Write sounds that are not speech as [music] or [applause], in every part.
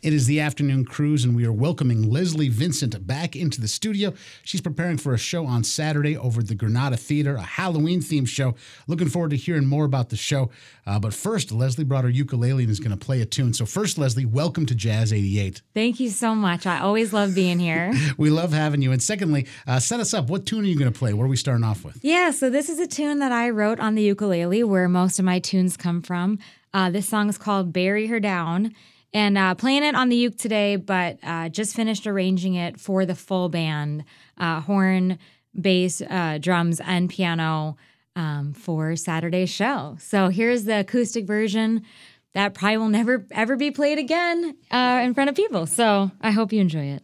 It is the afternoon cruise, and we are welcoming Leslie Vincent back into the studio. She's preparing for a show on Saturday over at the Granada Theater, a Halloween themed show. Looking forward to hearing more about the show. Uh, but first, Leslie brought her ukulele and is going to play a tune. So, first, Leslie, welcome to Jazz 88. Thank you so much. I always love being here. [laughs] we love having you. And secondly, uh, set us up. What tune are you going to play? What are we starting off with? Yeah, so this is a tune that I wrote on the ukulele where most of my tunes come from. Uh, this song is called Bury Her Down and uh, playing it on the uke today, but uh, just finished arranging it for the full band uh, horn, bass, uh, drums, and piano um, for Saturday's show. So here's the acoustic version that probably will never ever be played again uh, in front of people. So I hope you enjoy it.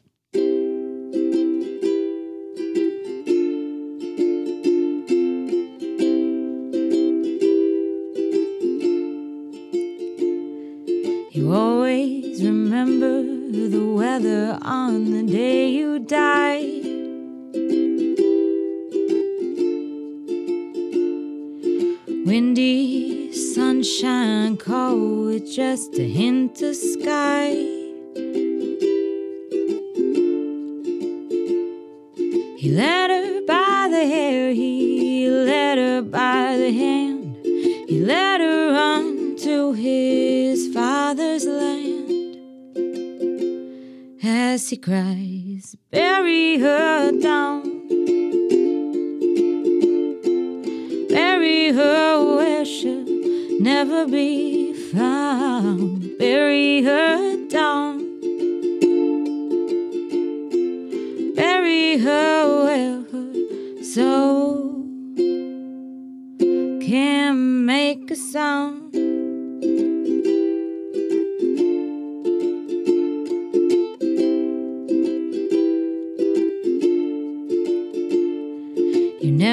The weather on the day you died. Windy sunshine, cold with just a hint of sky. He led her by the hair, he led her by the hand, he cries, bury her down. Bury her where she'll never be found.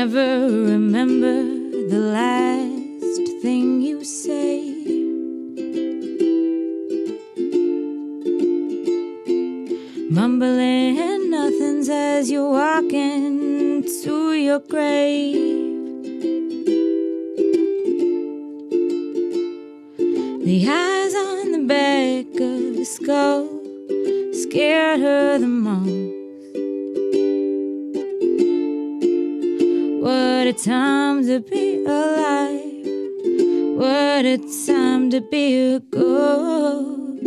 Never remember the last thing you say. Mumbling nothings as you're walking to your grave. The eyes on the back of the skull scared her the most. What a time to be alive. What a time to be a ghost.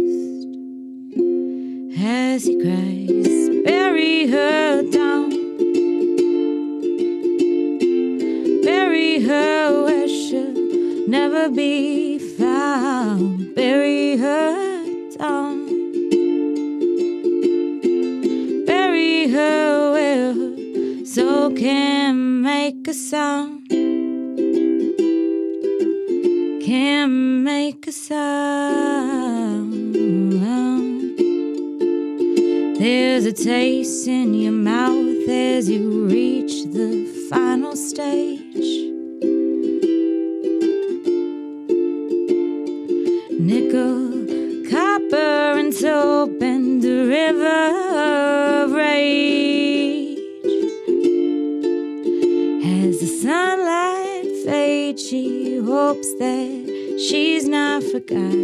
As he cries, bury her down. Bury her where she'll never be found. Bury her down. Bury her where her soul can sound. Can make a sound. There's a taste in your mouth as you reach the final stage. Nickel, copper, and soap, and the river forgot.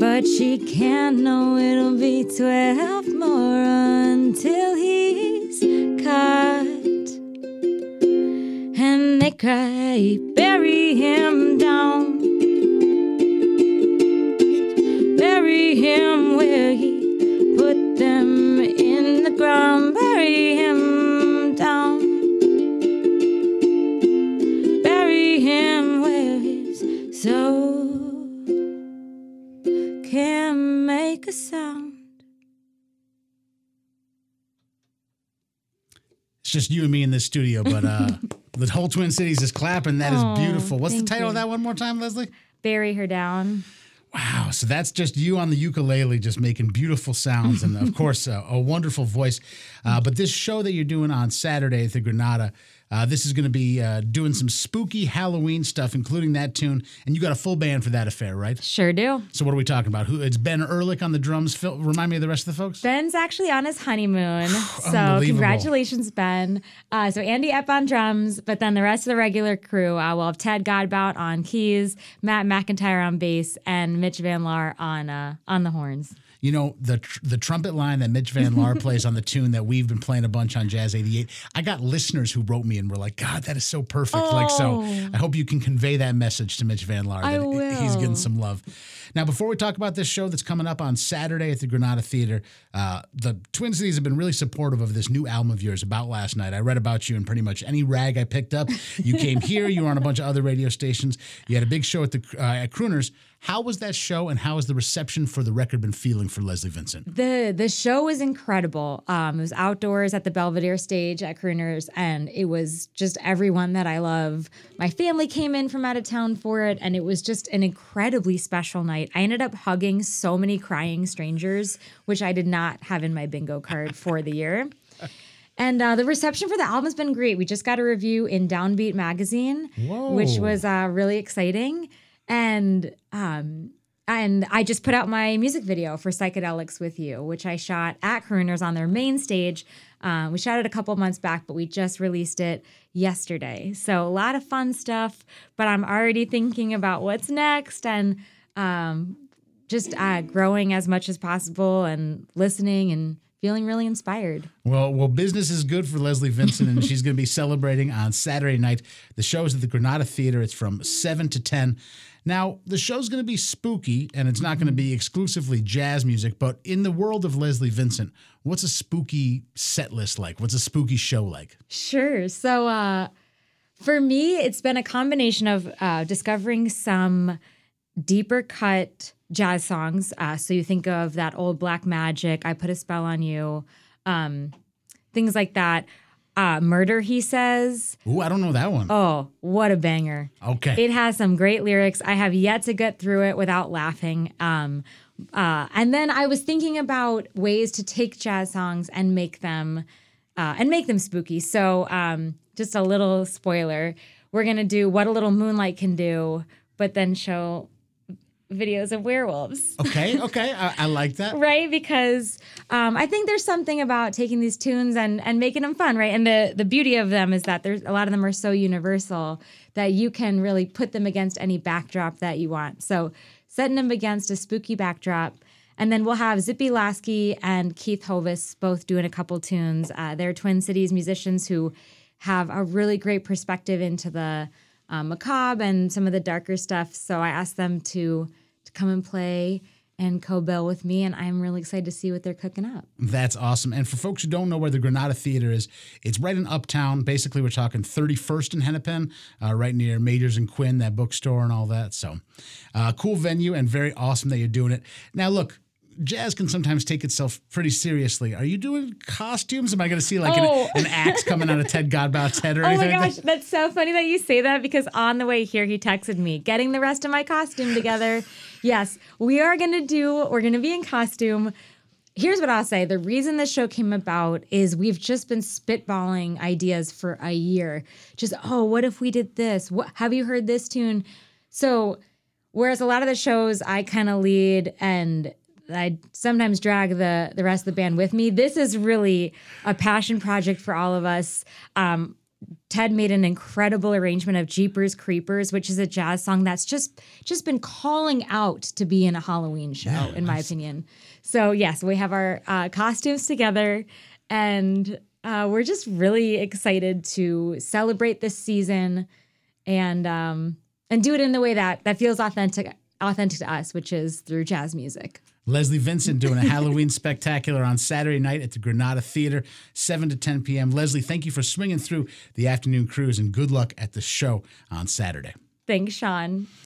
But she can't know it'll be twelve more until he's caught. And they cry, bury him down. Bury him where he It's just you and me in this studio, but uh, [laughs] the whole Twin Cities is clapping. That is Oh, beautiful. What's the thank title of you. that one more time, Leslie? Bury her down. Wow. So that's just you on the ukulele, just making beautiful sounds, and of [laughs] course, uh, a wonderful voice. Uh, but this show that you're doing on Saturday at the Granada, Uh, this is going to be uh, doing some spooky Halloween stuff, including that tune. And you got a full band for that affair, right? Sure do. So what are we talking about? Who? It's Ben Ehrlich on the drums. Phil, remind me of the rest of the folks. Ben's actually on his honeymoon. [sighs] so congratulations, Ben. Uh, so Andy Epp on drums, but then the rest of the regular crew, uh, we'll have Ted Godbout on keys, Matt McIntyre on bass, and Mitch Van Laar on uh, on the horns. You know the tr- the trumpet line that Mitch Van Laar [laughs] plays on the tune that we've been playing a bunch on Jazz 88. I got listeners who wrote me and were like, "God, that is so perfect." Like so, I hope you can convey that message to Mitch Van Laar I that he's getting some love. Now, before we talk about this show that's coming up on Saturday at the Granada Theater, uh, the Twin Cities have been really supportive of this new album of yours. About last night, I read about you in pretty much any rag I picked up. You came here. You were on a bunch of other radio stations. You had a big show at the uh, at Crooners. How was that show, and how has the reception for the record been feeling for Leslie Vincent? The the show was incredible. Um, it was outdoors at the Belvedere stage at Crooners, and it was just everyone that I love. My family came in from out of town for it, and it was just an incredibly special night. I ended up hugging so many crying strangers, which I did not have in my bingo card for the year. [laughs] And uh, the reception for the album has been great. We just got a review in Downbeat magazine, which was uh, really exciting. And um, and I just put out my music video for Psychedelics with You, which I shot at Crooners on their main stage. Uh, we shot it a couple months back, but we just released it yesterday. So a lot of fun stuff. But I'm already thinking about what's next and um, just uh, growing as much as possible and listening and feeling really inspired. Well, well, business is good for Leslie Vincent, and she's going to be celebrating on Saturday night. The show is at the Granada Theater. It's from seven to ten. Now, the show's going to be spooky, and it's not going to be exclusively jazz music. But in the world of Leslie Vincent, what's a spooky set list like? What's a spooky show like? Sure. So uh, for me, it's been a combination of uh, discovering some deeper cut jazz songs. Uh, so you think of that old Black Magic, I Put a Spell on You, um, things like that. Uh, Murder, he says. Ooh, I don't know that one. Oh, what a banger. okay. It has some great lyrics. I have yet to get through it without laughing. Um, uh, and then I was thinking about ways to take jazz songs and make them uh, and make them spooky. So um, just a little spoiler: we're gonna do what a little moonlight can do, but then show videos of werewolves okay, [laughs] okay. I, I like that. right because um, i think there's something about taking these tunes and and making them fun right and the the beauty of them is that there's a lot of them are so universal that you can really put them against any backdrop that you want so setting them against a spooky backdrop and then we'll have Zippy Lasky and Keith Hovis both doing a couple tunes. Uh, they're Twin Cities musicians who have a really great perspective into the um, macabre and some of the darker stuff. So I asked them to to come and play and co-bill with me, and I'm really excited to see what they're cooking up. That's awesome. And for folks who don't know where the Granada Theater is, it's right in Uptown. Basically, we're talking 31st and Hennepin, uh, right near Magers and Quinn, that bookstore and all that. So, uh, cool venue and very awesome that you're doing it. Now, look. Jazz can sometimes take itself pretty seriously. Are you doing costumes? Am I going to see like Oh. an, an axe coming out of Ted [laughs] Godbout's head or anything? Oh my like gosh, that's so funny that you say that because on the way here, he texted me, getting the rest of my costume together. Yes, we are going to do, we're going to be in costume. Here's what I'll say the reason this show came about is we've just been spitballing ideas for a year. Just, oh, what if we did this? What, have you heard this tune? So, whereas a lot of the shows I kind of lead and I sometimes drag the the rest of the band with me. This is really a passion project for all of us. Um, Ted made an incredible arrangement of Jeepers Creepers, which is a jazz song that's just just been calling out to be in a Halloween show, in my opinion. So yes, we have our uh, costumes together, and uh, we're just really excited to celebrate this season and um, and do it in the way that that feels authentic authentic to us, which is through jazz music. Leslie Vincent doing a Halloween [laughs] spectacular on Saturday night at the Granada Theater, 7 to 10 p.m. Leslie, thank you for swinging through the afternoon cruise and good luck at the show on Saturday. Thanks, Sean.